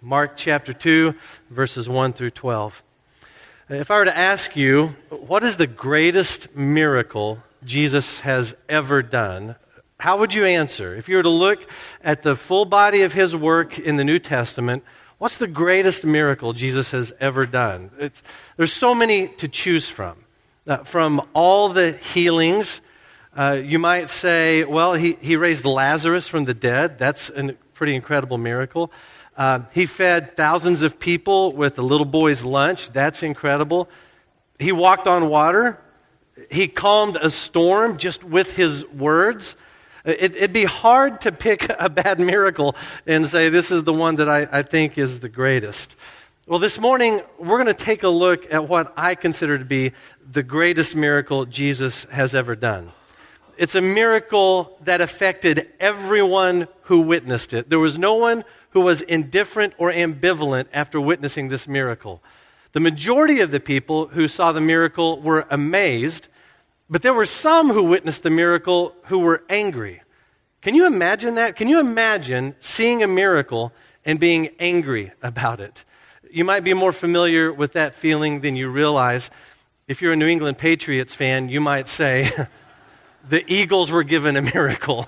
Mark chapter 2, verses 1 through 12. If I were to ask you, what is the greatest miracle Jesus has ever done? How would you answer? If you were to look at the full body of his work in the New Testament, what's the greatest miracle Jesus has ever done? It's, there's so many to choose from. Uh, from all the healings, uh, you might say, well, he, he raised Lazarus from the dead. That's a pretty incredible miracle. Uh, he fed thousands of people with a little boy's lunch. That's incredible. He walked on water. He calmed a storm just with his words. It, would be hard to pick a bad miracle and say, this is the one that I, I think is the greatest. Well, this morning, we're going to take a look at what I consider to be the greatest miracle Jesus has ever done. It's a miracle that affected everyone who witnessed it. There was no one who was indifferent or ambivalent after witnessing this miracle. The majority of the people who saw the miracle were amazed, but there were some who witnessed the miracle who were angry. Can you imagine that? Can you imagine seeing a miracle and being angry about it? You might be more familiar with that feeling than you realize. If you're a New England Patriots fan, you might say, The Eagles were given a miracle,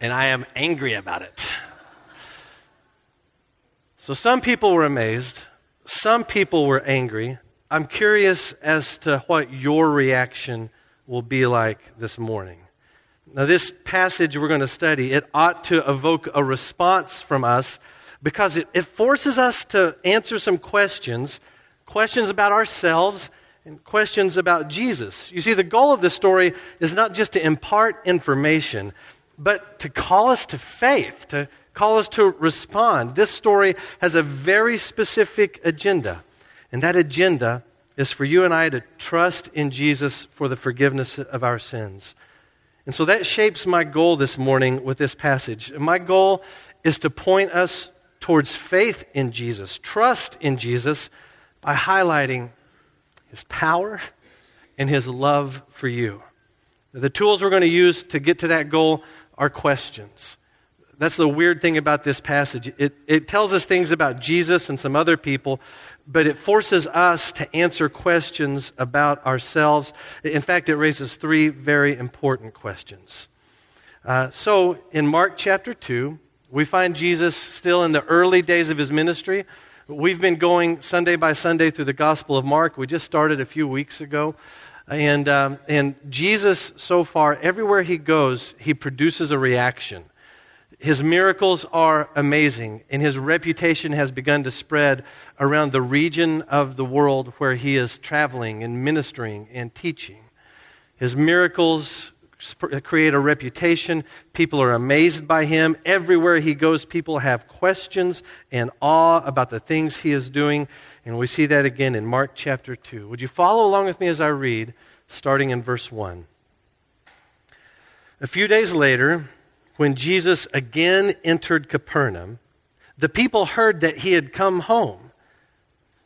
and I am angry about it. So some people were amazed, some people were angry. I'm curious as to what your reaction will be like this morning. Now, this passage we're going to study, it ought to evoke a response from us because it, it forces us to answer some questions questions about ourselves and questions about Jesus. You see, the goal of this story is not just to impart information, but to call us to faith, to call us to respond. This story has a very specific agenda, and that agenda is for you and I to trust in Jesus for the forgiveness of our sins. And so that shapes my goal this morning with this passage. my goal is to point us towards faith in Jesus, trust in Jesus, by highlighting his power and his love for you. The tools we're going to use to get to that goal are questions. That's the weird thing about this passage. It, it tells us things about Jesus and some other people, but it forces us to answer questions about ourselves. In fact, it raises three very important questions. Uh, so, in Mark chapter 2, we find Jesus still in the early days of his ministry. We've been going Sunday by Sunday through the Gospel of Mark. We just started a few weeks ago. And, um, and Jesus, so far, everywhere he goes, he produces a reaction. His miracles are amazing, and his reputation has begun to spread around the region of the world where he is traveling and ministering and teaching. His miracles create a reputation. People are amazed by him. Everywhere he goes, people have questions and awe about the things he is doing. And we see that again in Mark chapter 2. Would you follow along with me as I read, starting in verse 1? A few days later, when Jesus again entered Capernaum, the people heard that he had come home.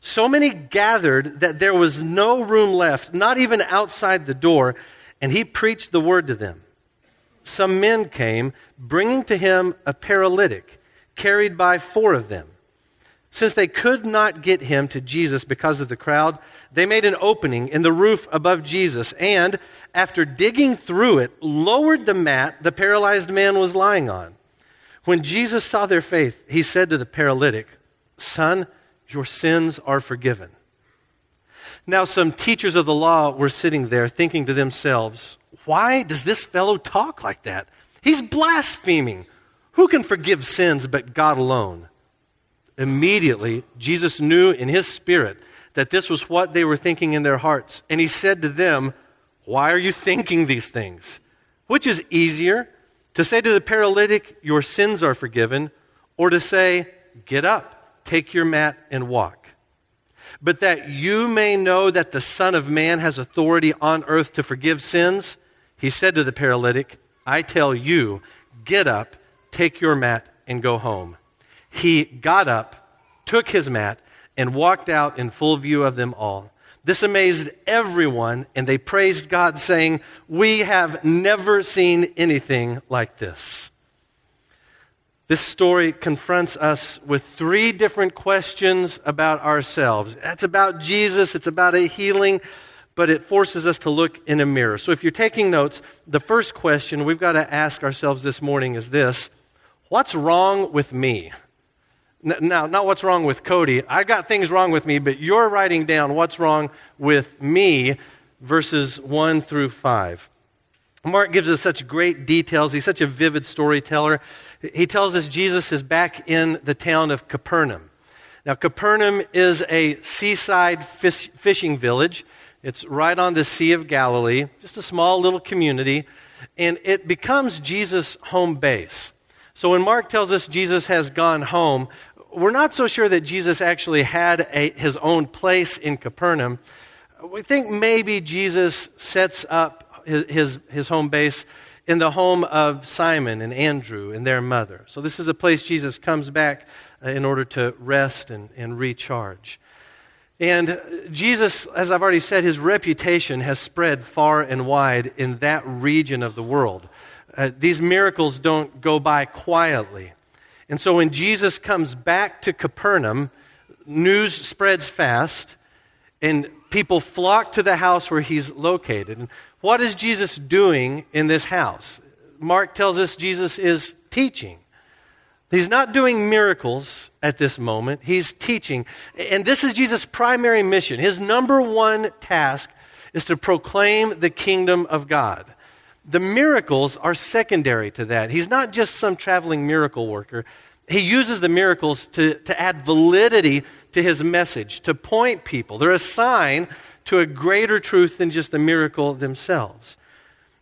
So many gathered that there was no room left, not even outside the door, and he preached the word to them. Some men came, bringing to him a paralytic, carried by four of them. Since they could not get him to Jesus because of the crowd, they made an opening in the roof above Jesus and, after digging through it, lowered the mat the paralyzed man was lying on. When Jesus saw their faith, he said to the paralytic, Son, your sins are forgiven. Now, some teachers of the law were sitting there thinking to themselves, Why does this fellow talk like that? He's blaspheming. Who can forgive sins but God alone? Immediately, Jesus knew in his spirit that this was what they were thinking in their hearts. And he said to them, Why are you thinking these things? Which is easier, to say to the paralytic, Your sins are forgiven, or to say, Get up, take your mat, and walk? But that you may know that the Son of Man has authority on earth to forgive sins, he said to the paralytic, I tell you, get up, take your mat, and go home he got up, took his mat, and walked out in full view of them all. This amazed everyone, and they praised God, saying, We have never seen anything like this. This story confronts us with three different questions about ourselves. That's about Jesus, it's about a healing, but it forces us to look in a mirror. So if you're taking notes, the first question we've got to ask ourselves this morning is this What's wrong with me? Now, not what's wrong with Cody. I've got things wrong with me, but you're writing down what's wrong with me, verses 1 through 5. Mark gives us such great details. He's such a vivid storyteller. He tells us Jesus is back in the town of Capernaum. Now, Capernaum is a seaside fish, fishing village. It's right on the Sea of Galilee, just a small little community, and it becomes Jesus' home base. So when Mark tells us Jesus has gone home, we're not so sure that Jesus actually had a, his own place in Capernaum. We think maybe Jesus sets up his, his, his home base in the home of Simon and Andrew and their mother. So, this is a place Jesus comes back uh, in order to rest and, and recharge. And Jesus, as I've already said, his reputation has spread far and wide in that region of the world. Uh, these miracles don't go by quietly. And so when Jesus comes back to Capernaum, news spreads fast, and people flock to the house where he's located. And what is Jesus doing in this house? Mark tells us Jesus is teaching. He's not doing miracles at this moment, he's teaching. And this is Jesus' primary mission. His number one task is to proclaim the kingdom of God. The miracles are secondary to that. He's not just some traveling miracle worker. He uses the miracles to, to add validity to his message, to point people. They're a sign to a greater truth than just the miracle themselves.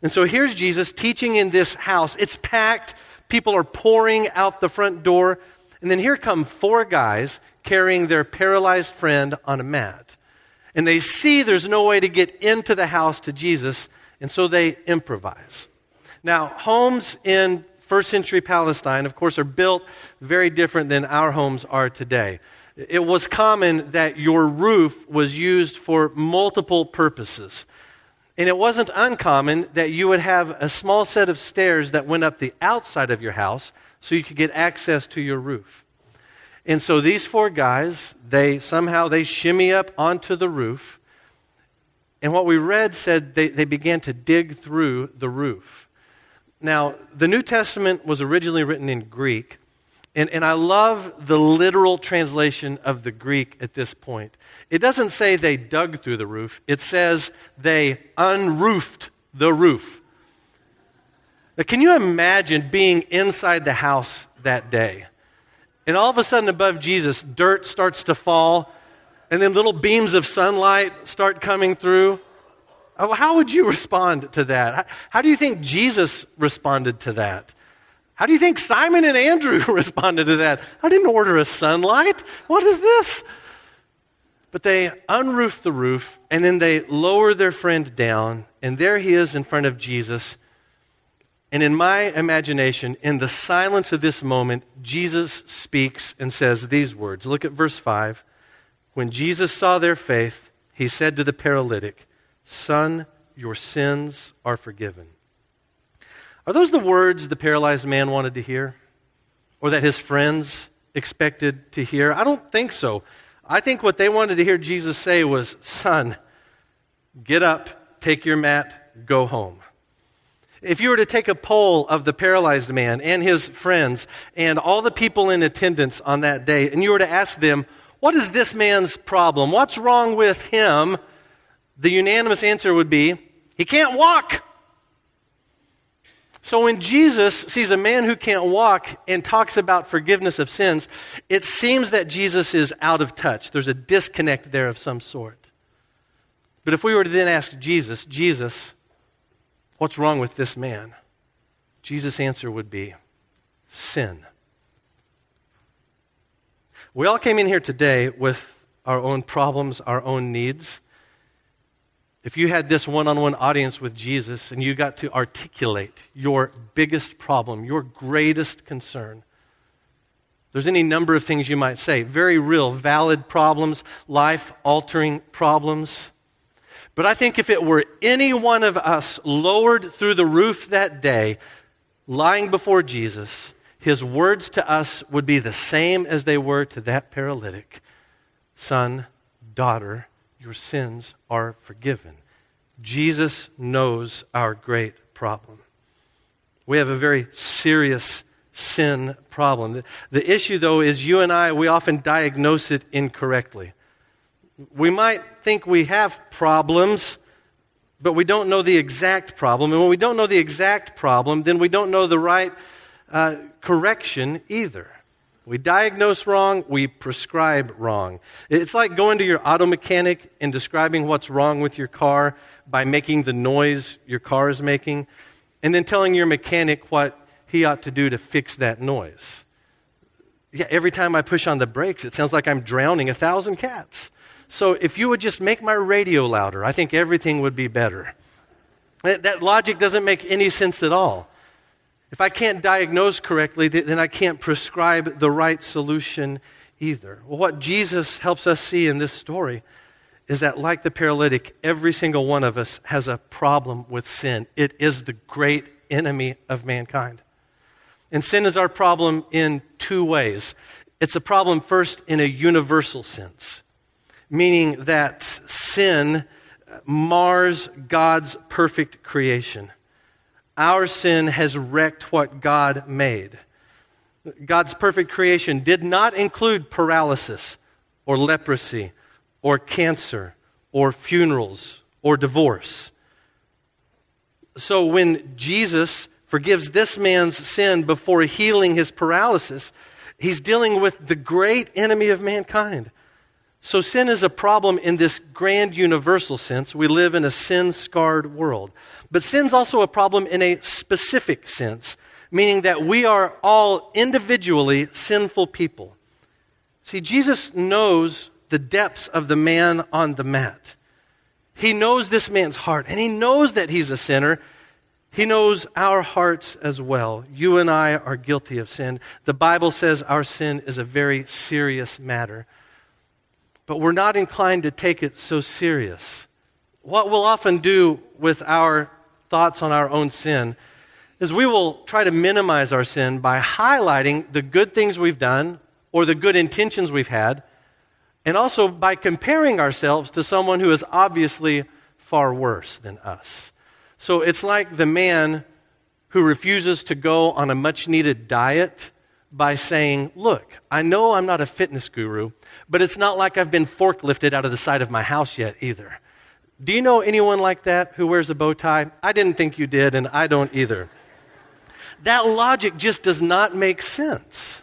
And so here's Jesus teaching in this house. It's packed. People are pouring out the front door. And then here come four guys carrying their paralyzed friend on a mat. And they see there's no way to get into the house to Jesus, and so they improvise. Now, homes in first century Palestine, of course, are built very different than our homes are today it was common that your roof was used for multiple purposes. And it wasn't uncommon that you would have a small set of stairs that went up the outside of your house so you could get access to your roof. And so these four guys, they somehow they shimmy up onto the roof. And what we read said they, they began to dig through the roof. Now, the New Testament was originally written in Greek, and, and I love the literal translation of the Greek at this point. It doesn't say they dug through the roof, it says they unroofed the roof. Now, can you imagine being inside the house that day? And all of a sudden, above Jesus, dirt starts to fall, and then little beams of sunlight start coming through. Oh, how would you respond to that? How do you think Jesus responded to that? How do you think Simon and Andrew responded to that? I didn't order a sunlight. What is this? But they unroof the roof and then they lower their friend down, and there he is in front of Jesus. And in my imagination, in the silence of this moment, Jesus speaks and says these words. Look at verse 5. When Jesus saw their faith, he said to the paralytic, Son, your sins are forgiven. Are those the words the paralyzed man wanted to hear? Or that his friends expected to hear? I don't think so. I think what they wanted to hear Jesus say was, Son, get up, take your mat, go home. If you were to take a poll of the paralyzed man and his friends and all the people in attendance on that day, and you were to ask them, What is this man's problem? What's wrong with him? The unanimous answer would be, He can't walk. So when Jesus sees a man who can't walk and talks about forgiveness of sins, it seems that Jesus is out of touch. There's a disconnect there of some sort. But if we were to then ask Jesus, Jesus, what's wrong with this man? Jesus' answer would be sin. We all came in here today with our own problems, our own needs. If you had this one on one audience with Jesus and you got to articulate your biggest problem, your greatest concern, there's any number of things you might say. Very real, valid problems, life altering problems. But I think if it were any one of us lowered through the roof that day, lying before Jesus, his words to us would be the same as they were to that paralytic Son, daughter, your sins are forgiven. Jesus knows our great problem. We have a very serious sin problem. The, the, issue, though, is you and I, we often diagnose it incorrectly. We might think we have problems, but we don't know the exact problem. And when we don't know the exact problem, then we don't know the right uh, correction either. We diagnose wrong, we prescribe wrong. It's like going to your auto mechanic and describing what's wrong with your car by making the noise your car is making, and then telling your mechanic what he ought to do to fix that noise. Yeah, every time I push on the brakes, it sounds like I'm drowning a thousand cats. So if you would just make my radio louder, I think everything would be better. That logic doesn't make any sense at all. If I can't diagnose correctly, then I can't prescribe the right solution either. Well, what Jesus helps us see in this story is that, like the paralytic, every single one of us has a problem with sin. It is the great enemy of mankind. And sin is our problem in two ways. It's a problem, first, in a universal sense, meaning that sin mars God's perfect creation. Our sin has wrecked what God made. God's perfect creation did not include paralysis or leprosy or cancer or funerals or divorce. So when Jesus forgives this man's sin before healing his paralysis, he's dealing with the great enemy of mankind. So sin is a problem in this grand universal sense. We live in a sin scarred world. But sin's also a problem in a specific sense, meaning that we are all individually sinful people. See, Jesus knows the depths of the man on the mat. He knows this man's heart, and he knows that he's a sinner. He knows our hearts as well. You and I are guilty of sin. The Bible says our sin is a very serious matter. But we're not inclined to take it so serious. What we'll often do with our thoughts on our own sin is we will try to minimize our sin by highlighting the good things we've done or the good intentions we've had, and also by comparing ourselves to someone who is obviously far worse than us. So it's like the man who refuses to go on a much needed diet by saying, Look, I know I'm not a fitness guru, but it's not like I've been forklifted out of the side of my house yet either. Do you know anyone like that who wears a bow tie? I didn't think you did, and I don't either. That logic just does not make sense.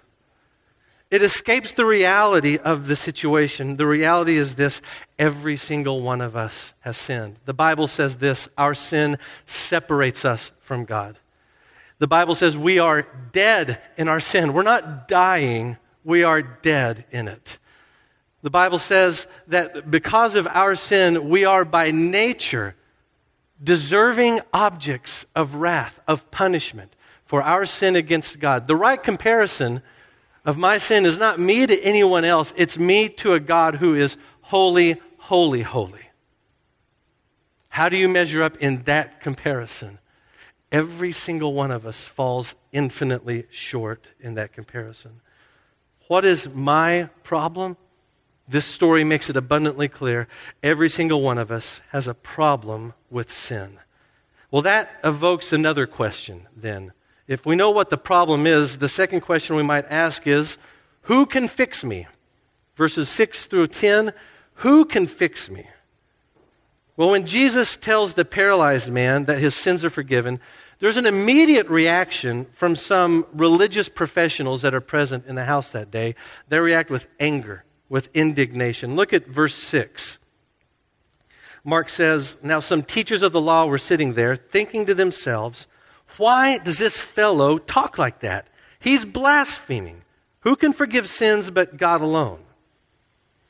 It escapes the reality of the situation. The reality is this every single one of us has sinned. The Bible says this our sin separates us from God. The Bible says we are dead in our sin. We're not dying, we are dead in it. The Bible says that because of our sin, we are by nature deserving objects of wrath, of punishment for our sin against God. The right comparison of my sin is not me to anyone else, it's me to a God who is holy, holy, holy. How do you measure up in that comparison? Every single one of us falls infinitely short in that comparison. What is my problem? This story makes it abundantly clear every single one of us has a problem with sin. Well, that evokes another question then. If we know what the problem is, the second question we might ask is who can fix me? Verses 6 through 10 who can fix me? Well, when Jesus tells the paralyzed man that his sins are forgiven, there's an immediate reaction from some religious professionals that are present in the house that day. They react with anger with indignation. Look at verse 6. Mark says, Now some teachers of the law were sitting there, thinking to themselves, Why does this fellow talk like that? He's blaspheming. Who can forgive sins but God alone?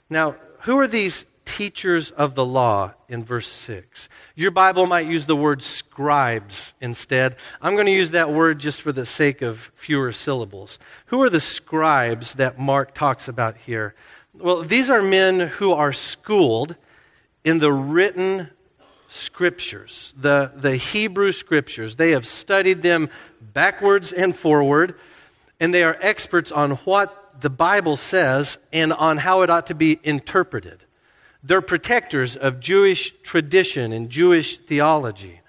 Now, who are these teachers of the law in verse 6? Your Bible might use the word scribes instead. I'm going to use that word just for the sake of fewer syllables. Who are the scribes that Mark talks about here? Well, these are men who are schooled in the written scriptures, the, the Hebrew scriptures. They have studied them backwards and forward. and they are experts on what the Bible says and on how it ought to be interpreted. They're protectors of Jewish tradition and Jewish theology.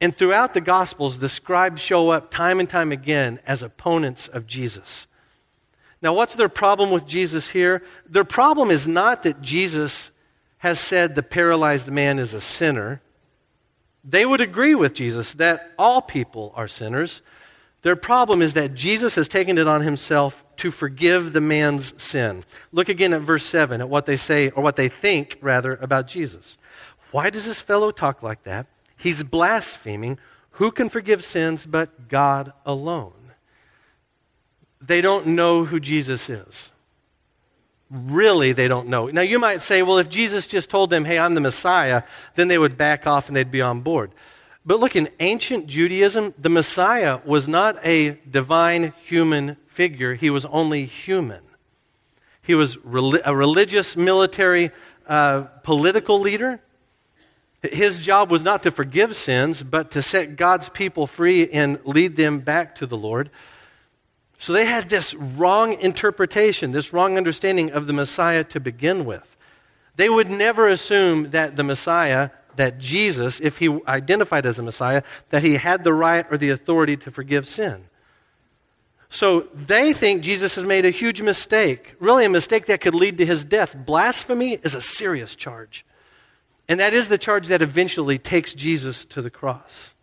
And throughout the Gospels, the scribes show up time and time again as opponents of Jesus. Now, what's their problem with Jesus here? Their problem is not that Jesus has said the paralyzed man is a sinner. They would agree with Jesus that all people are sinners. Their problem is that Jesus has taken it on himself to forgive the man's sin. Look again at verse 7 at what they say, or what they think, rather, about Jesus. Why does this fellow talk like that? He's blaspheming. Who can forgive sins but God alone? They don't know who Jesus is. Really, they don't know. Now, you might say, well, if Jesus just told them, hey, I'm the Messiah, then they would back off and they'd be on board. But look, in ancient Judaism, the Messiah was not a divine human figure, he was only human. He was a religious, military, uh, political leader. His job was not to forgive sins, but to set God's people free and lead them back to the Lord. So they had this wrong interpretation, this wrong understanding of the Messiah to begin with. They would never assume that the Messiah, that Jesus, if he identified as a Messiah, that he had the right or the authority to forgive sin. So they think Jesus has made a huge mistake, really a mistake that could lead to his death. Blasphemy is a serious charge. And that is the charge that eventually takes Jesus to the cross.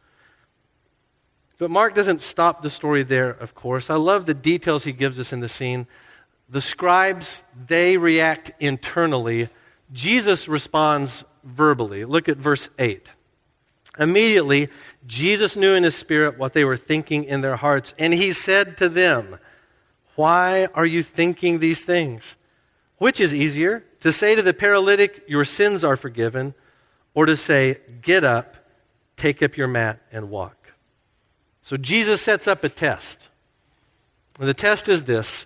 But Mark doesn't stop the story there, of course. I love the details he gives us in the scene. The scribes, they react internally. Jesus responds verbally. Look at verse 8. Immediately, Jesus knew in his spirit what they were thinking in their hearts, and he said to them, Why are you thinking these things? Which is easier, to say to the paralytic, Your sins are forgiven, or to say, Get up, take up your mat, and walk? So Jesus sets up a test. And the test is this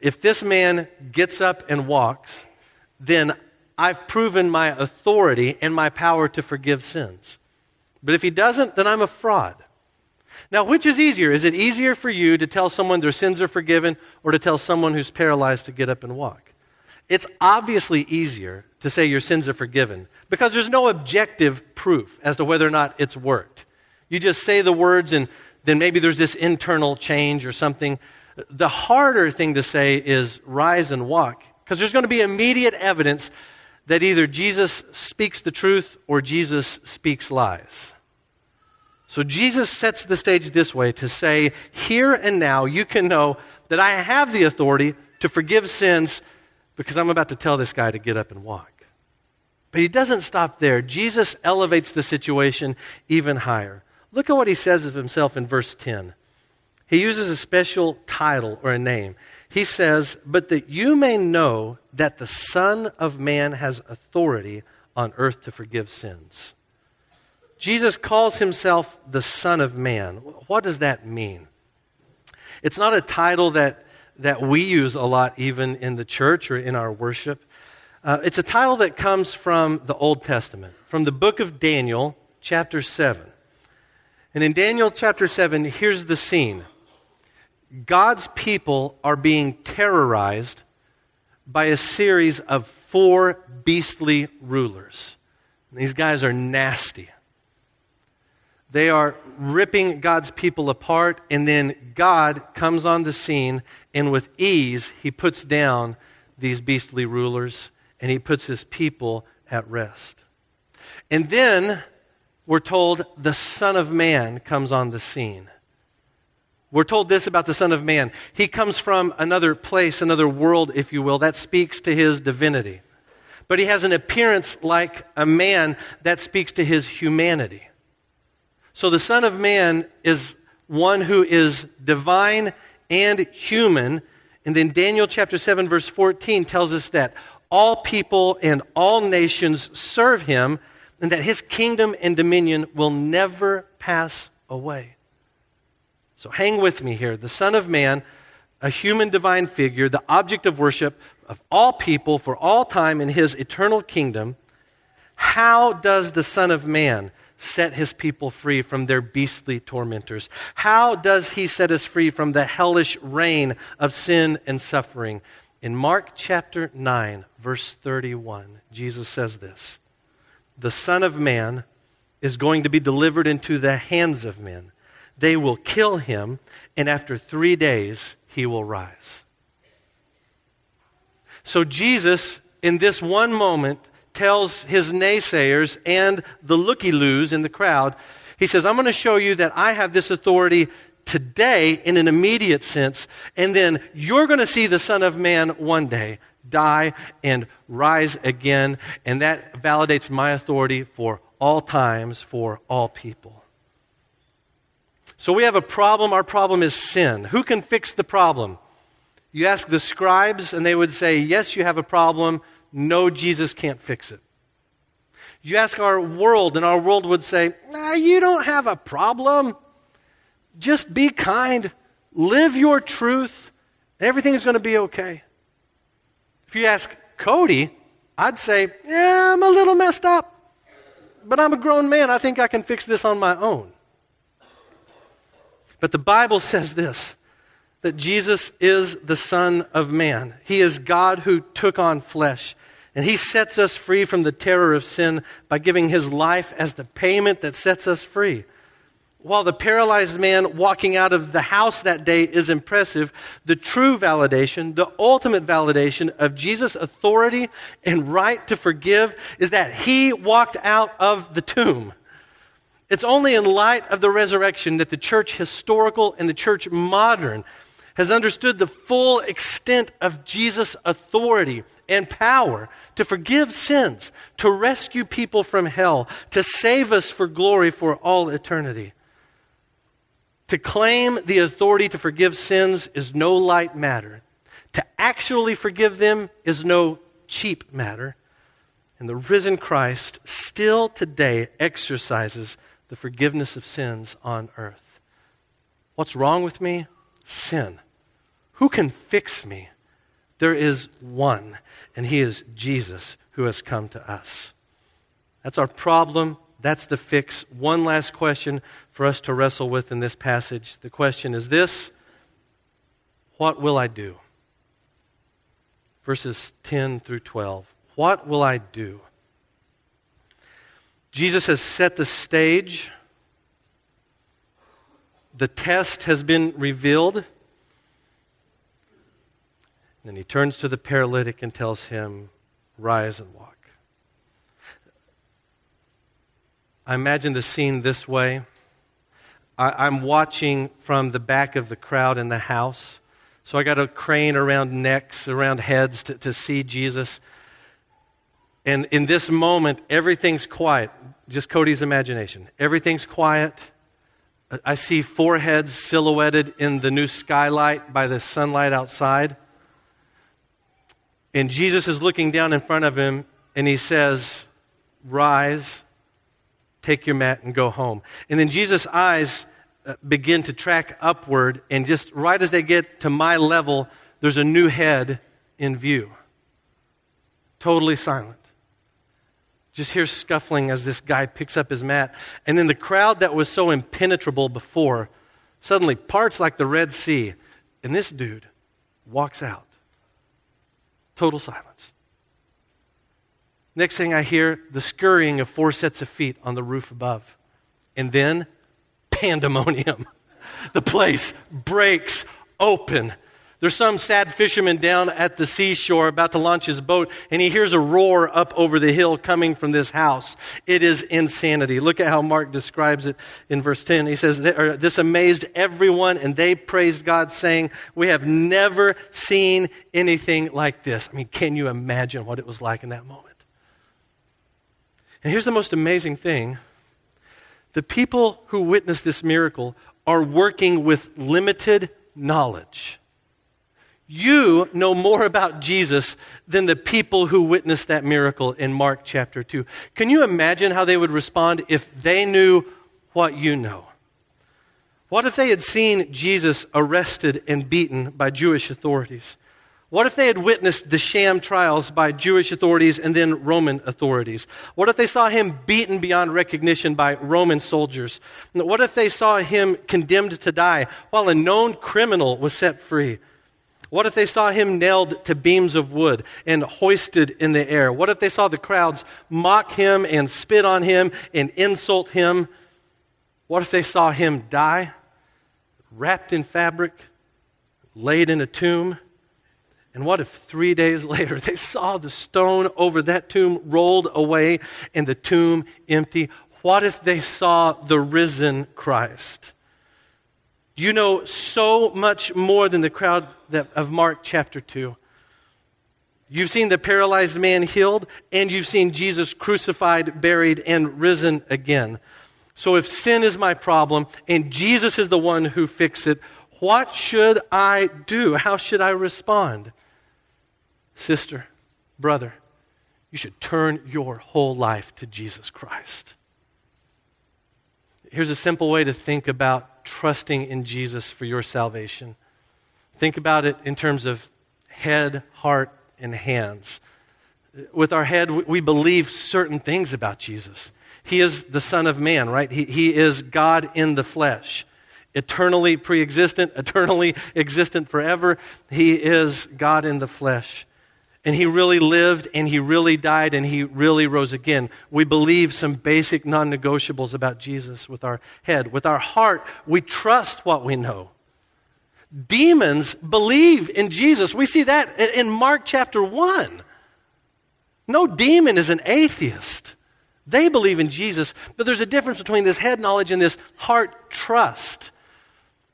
if this man gets up and walks, then I've proven my authority and my power to forgive sins. But if he doesn't, then I'm a fraud. Now, which is easier? Is it easier for you to tell someone their sins are forgiven or to tell someone who's paralyzed to get up and walk? It's obviously easier to say your sins are forgiven because there's no objective proof as to whether or not it's worked. You just say the words and then maybe there's this internal change or something. The harder thing to say is rise and walk because there's going to be immediate evidence that either Jesus speaks the truth or Jesus speaks lies. So Jesus sets the stage this way to say, here and now, you can know that I have the authority to forgive sins because I'm about to tell this guy to get up and walk. But he doesn't stop there. Jesus elevates the situation even higher. Look at what he says of himself in verse 10. He uses a special title or a name. He says, But that you may know that the Son of Man has authority on earth to forgive sins. Jesus calls himself the Son of Man. What does that mean? It's not a title that, that we use a lot, even in the church or in our worship. Uh, it's a title that comes from the Old Testament, from the book of Daniel, chapter 7. And in Daniel chapter 7, here's the scene God's people are being terrorized by a series of four beastly rulers. These guys are nasty. They are ripping God's people apart, and then God comes on the scene, and with ease, he puts down these beastly rulers and he puts his people at rest. And then we're told the Son of Man comes on the scene. We're told this about the Son of Man. He comes from another place, another world, if you will, that speaks to his divinity. But he has an appearance like a man that speaks to his humanity. So the Son of Man is one who is divine and human. And then Daniel chapter 7, verse 14 tells us that all people and all nations serve him and that his kingdom and dominion will never pass away. So hang with me here. The Son of Man, a human divine figure, the object of worship of all people for all time in his eternal kingdom. How does the Son of Man set his people free from their beastly tormentors? How does he set us free from the hellish reign of sin and suffering? In Mark chapter 9, verse 31, Jesus says this The Son of Man is going to be delivered into the hands of men. They will kill him, and after three days, he will rise. So, Jesus, in this one moment, tells his naysayers and the looky loos in the crowd, he says, I'm going to show you that I have this authority today in an immediate sense, and then you're going to see the Son of Man one day die and rise again, and that validates my authority for all times, for all people. So we have a problem. Our problem is sin. Who can fix the problem? You ask the scribes, and they would say, Yes, you have a problem. No, Jesus can't fix it. You ask our world, and our world would say, nah, You don't have a problem. Just be kind, live your truth, and everything's going to be okay. If you ask Cody, I'd say, Yeah, I'm a little messed up, but I'm a grown man. I think I can fix this on my own. But the Bible says this that Jesus is the Son of Man. He is God who took on flesh. And he sets us free from the terror of sin by giving his life as the payment that sets us free. While the paralyzed man walking out of the house that day is impressive, the true validation, the ultimate validation of Jesus' authority and right to forgive is that he walked out of the tomb. It's only in light of the resurrection that the church historical and the church modern has understood the full extent of Jesus' authority and power to forgive sins, to rescue people from hell, to save us for glory for all eternity. To claim the authority to forgive sins is no light matter. To actually forgive them is no cheap matter. And the risen Christ still today exercises the forgiveness of sins on earth. What's wrong with me? Sin. Who can fix me? There is one, and he is Jesus who has come to us. That's our problem. That's the fix. One last question for us to wrestle with in this passage. The question is this What will I do? Verses 10 through 12. What will I do? Jesus has set the stage. The test has been revealed. Then he turns to the paralytic and tells him, Rise and walk. I imagine the scene this way. I, am watching from the back of the crowd in the house. So I got a crane around necks, around heads to, to see Jesus. And in this moment, everything's quiet. Just Cody's imagination. Everything's quiet. I see foreheads silhouetted in the new skylight by the sunlight outside. And Jesus is looking down in front of him and he says, Rise, take your mat, and go home. And then Jesus' eyes uh, begin to track upward, and just right as they get to my level, there's a new head in view. Totally silent. Just hear scuffling as this guy picks up his mat. And then the crowd that was so impenetrable before suddenly parts like the Red Sea, and this dude walks out. Total silence. Next thing I hear, the scurrying of four sets of feet on the roof above. And then, pandemonium. The place breaks open. There's some sad fisherman down at the seashore about to launch his boat, and he hears a roar up over the hill coming from this house. It is insanity. Look at how Mark describes it in verse 10. He says, This amazed everyone, and they praised God, saying, We have never seen anything like this. I mean, can you imagine what it was like in that moment? And here's the most amazing thing the people who witnessed this miracle are working with limited knowledge. You know more about Jesus than the people who witnessed that miracle in Mark chapter 2. Can you imagine how they would respond if they knew what you know? What if they had seen Jesus arrested and beaten by Jewish authorities? What if they had witnessed the sham trials by Jewish authorities and then Roman authorities? What if they saw him beaten beyond recognition by Roman soldiers? What if they saw him condemned to die while a known criminal was set free? What if they saw him nailed to beams of wood and hoisted in the air? What if they saw the crowds mock him and spit on him and insult him? What if they saw him die, wrapped in fabric, laid in a tomb? And what if three days later they saw the stone over that tomb rolled away and the tomb empty? What if they saw the risen Christ? You know so much more than the crowd that, of Mark chapter 2. You've seen the paralyzed man healed, and you've seen Jesus crucified, buried, and risen again. So if sin is my problem and Jesus is the one who fixes it, what should I do? How should I respond? Sister, brother, you should turn your whole life to Jesus Christ. Here's a simple way to think about trusting in Jesus for your salvation. Think about it in terms of head, heart, and hands. With our head, we believe certain things about Jesus. He is the Son of Man, right? He, he is God in the flesh, eternally pre existent, eternally existent forever. He is God in the flesh. And he really lived and he really died and he really rose again. We believe some basic non negotiables about Jesus with our head. With our heart, we trust what we know. Demons believe in Jesus. We see that in Mark chapter 1. No demon is an atheist. They believe in Jesus, but there's a difference between this head knowledge and this heart trust.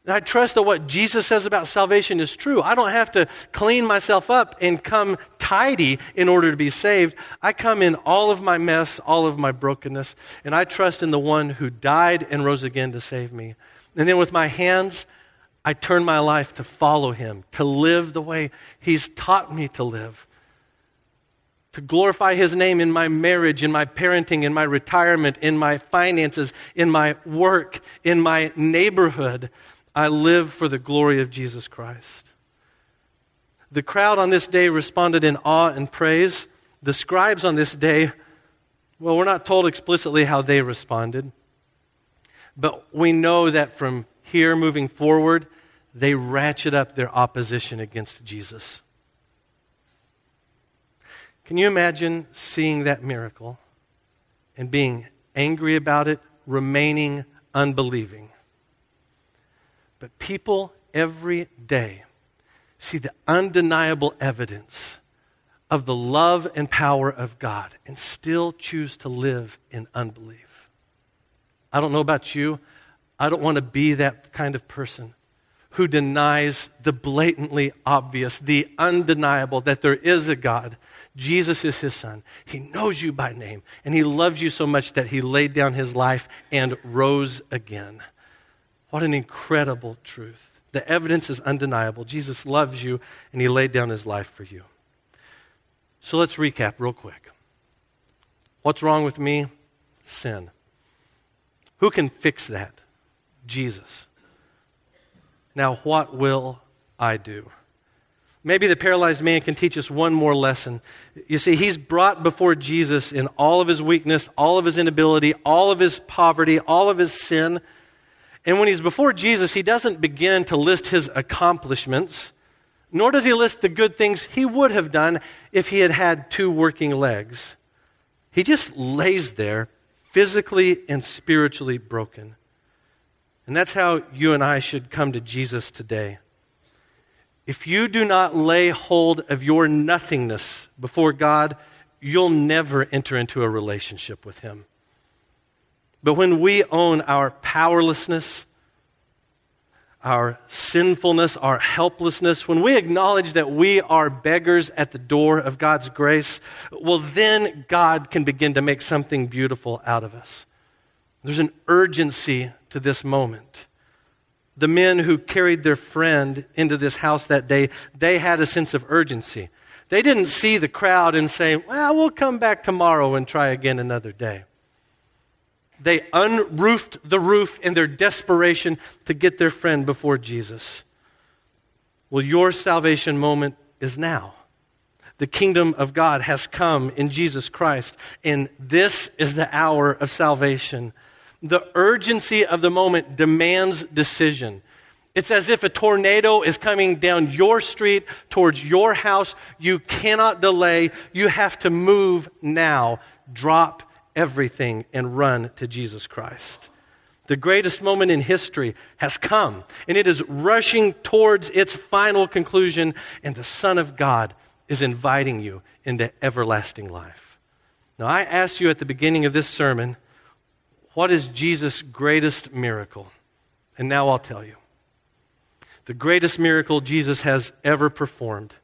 And I trust that what Jesus says about salvation is true. I don't have to clean myself up and come tidy in order to be saved. I come in all of my mess, all of my brokenness, and I trust in the one who died and rose again to save me. And then with my hands, I turn my life to follow him, to live the way he's taught me to live, to glorify his name in my marriage, in my parenting, in my retirement, in my finances, in my work, in my neighborhood. I live for the glory of Jesus Christ. The crowd on this day responded in awe and praise. The scribes on this day, well, we're not told explicitly how they responded, but we know that from here moving forward, they ratchet up their opposition against Jesus. Can you imagine seeing that miracle and being angry about it, remaining unbelieving? But people every day see the undeniable evidence of the love and power of God and still choose to live in unbelief. I don't know about you. I don't want to be that kind of person who denies the blatantly obvious, the undeniable that there is a God. Jesus is his son. He knows you by name, and he loves you so much that he laid down his life and rose again. What an incredible truth. The evidence is undeniable. Jesus loves you, and he laid down his life for you. So let's recap real quick. What's wrong with me? Sin. Who can fix that? Jesus. Now, what will I do? Maybe the paralyzed man can teach us one more lesson. You see, he's brought before Jesus in all of his weakness, all of his inability, all of his poverty, all of his sin. And when he's before Jesus, he doesn't begin to list his accomplishments, nor does he list the good things he would have done if he had had two working legs. He just lays there, physically and spiritually broken. And that's how you and I should come to Jesus today. If you do not lay hold of your nothingness before God, you'll never enter into a relationship with Him. But when we own our powerlessness, our sinfulness, our helplessness, when we acknowledge that we are beggars at the door of God's grace, well, then God can begin to make something beautiful out of us. There's an urgency to this moment. The men who carried their friend into this house that day, they had a sense of urgency. They didn't see the crowd and say, Well, we'll come back tomorrow and try again another day they unroofed the roof in their desperation to get their friend before Jesus. Well, your salvation moment is now. The kingdom of God has come in Jesus Christ, and this is the hour of salvation. The urgency of the moment demands decision. It's as if a tornado is coming down your street towards your house. You cannot delay. You have to move now. Drop everything and run to Jesus Christ. The greatest moment in history has come, and it is rushing towards its final conclusion, and the Son of God is inviting you into everlasting life. Now, I asked you at the beginning of this sermon, what is Jesus' greatest miracle? And now I'll tell you. The greatest miracle Jesus has ever performed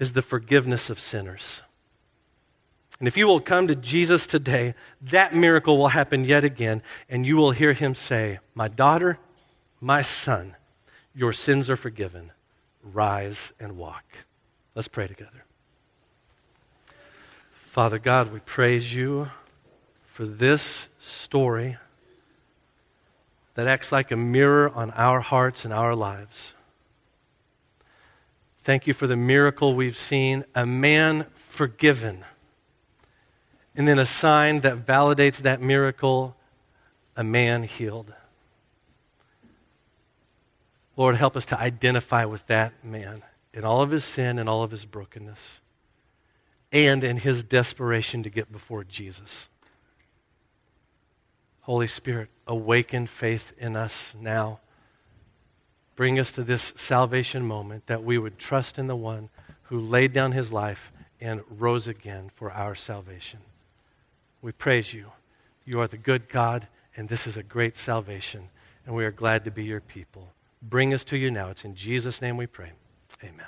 is the forgiveness of sinners. And if you will come to Jesus today, that miracle will happen yet again, and you will hear him say, My daughter, my son, your sins are forgiven. Rise and walk. Let's pray together. Father God, we praise you for this story that acts like a mirror on our hearts and our lives. Thank you for the miracle we've seen a man forgiven and then a sign that validates that miracle a man healed. Lord, help us to identify with that man in all of his sin and all of his brokenness, and in his desperation to get before Jesus. Holy Spirit, awaken faith in us now. Bring us to this salvation moment that we would trust in the one who laid down his life and rose again for our salvation. We praise you. You are the good God, and this is a great salvation, and we are glad to be your people. Bring us to you now. It's in Jesus' name we pray. Amen.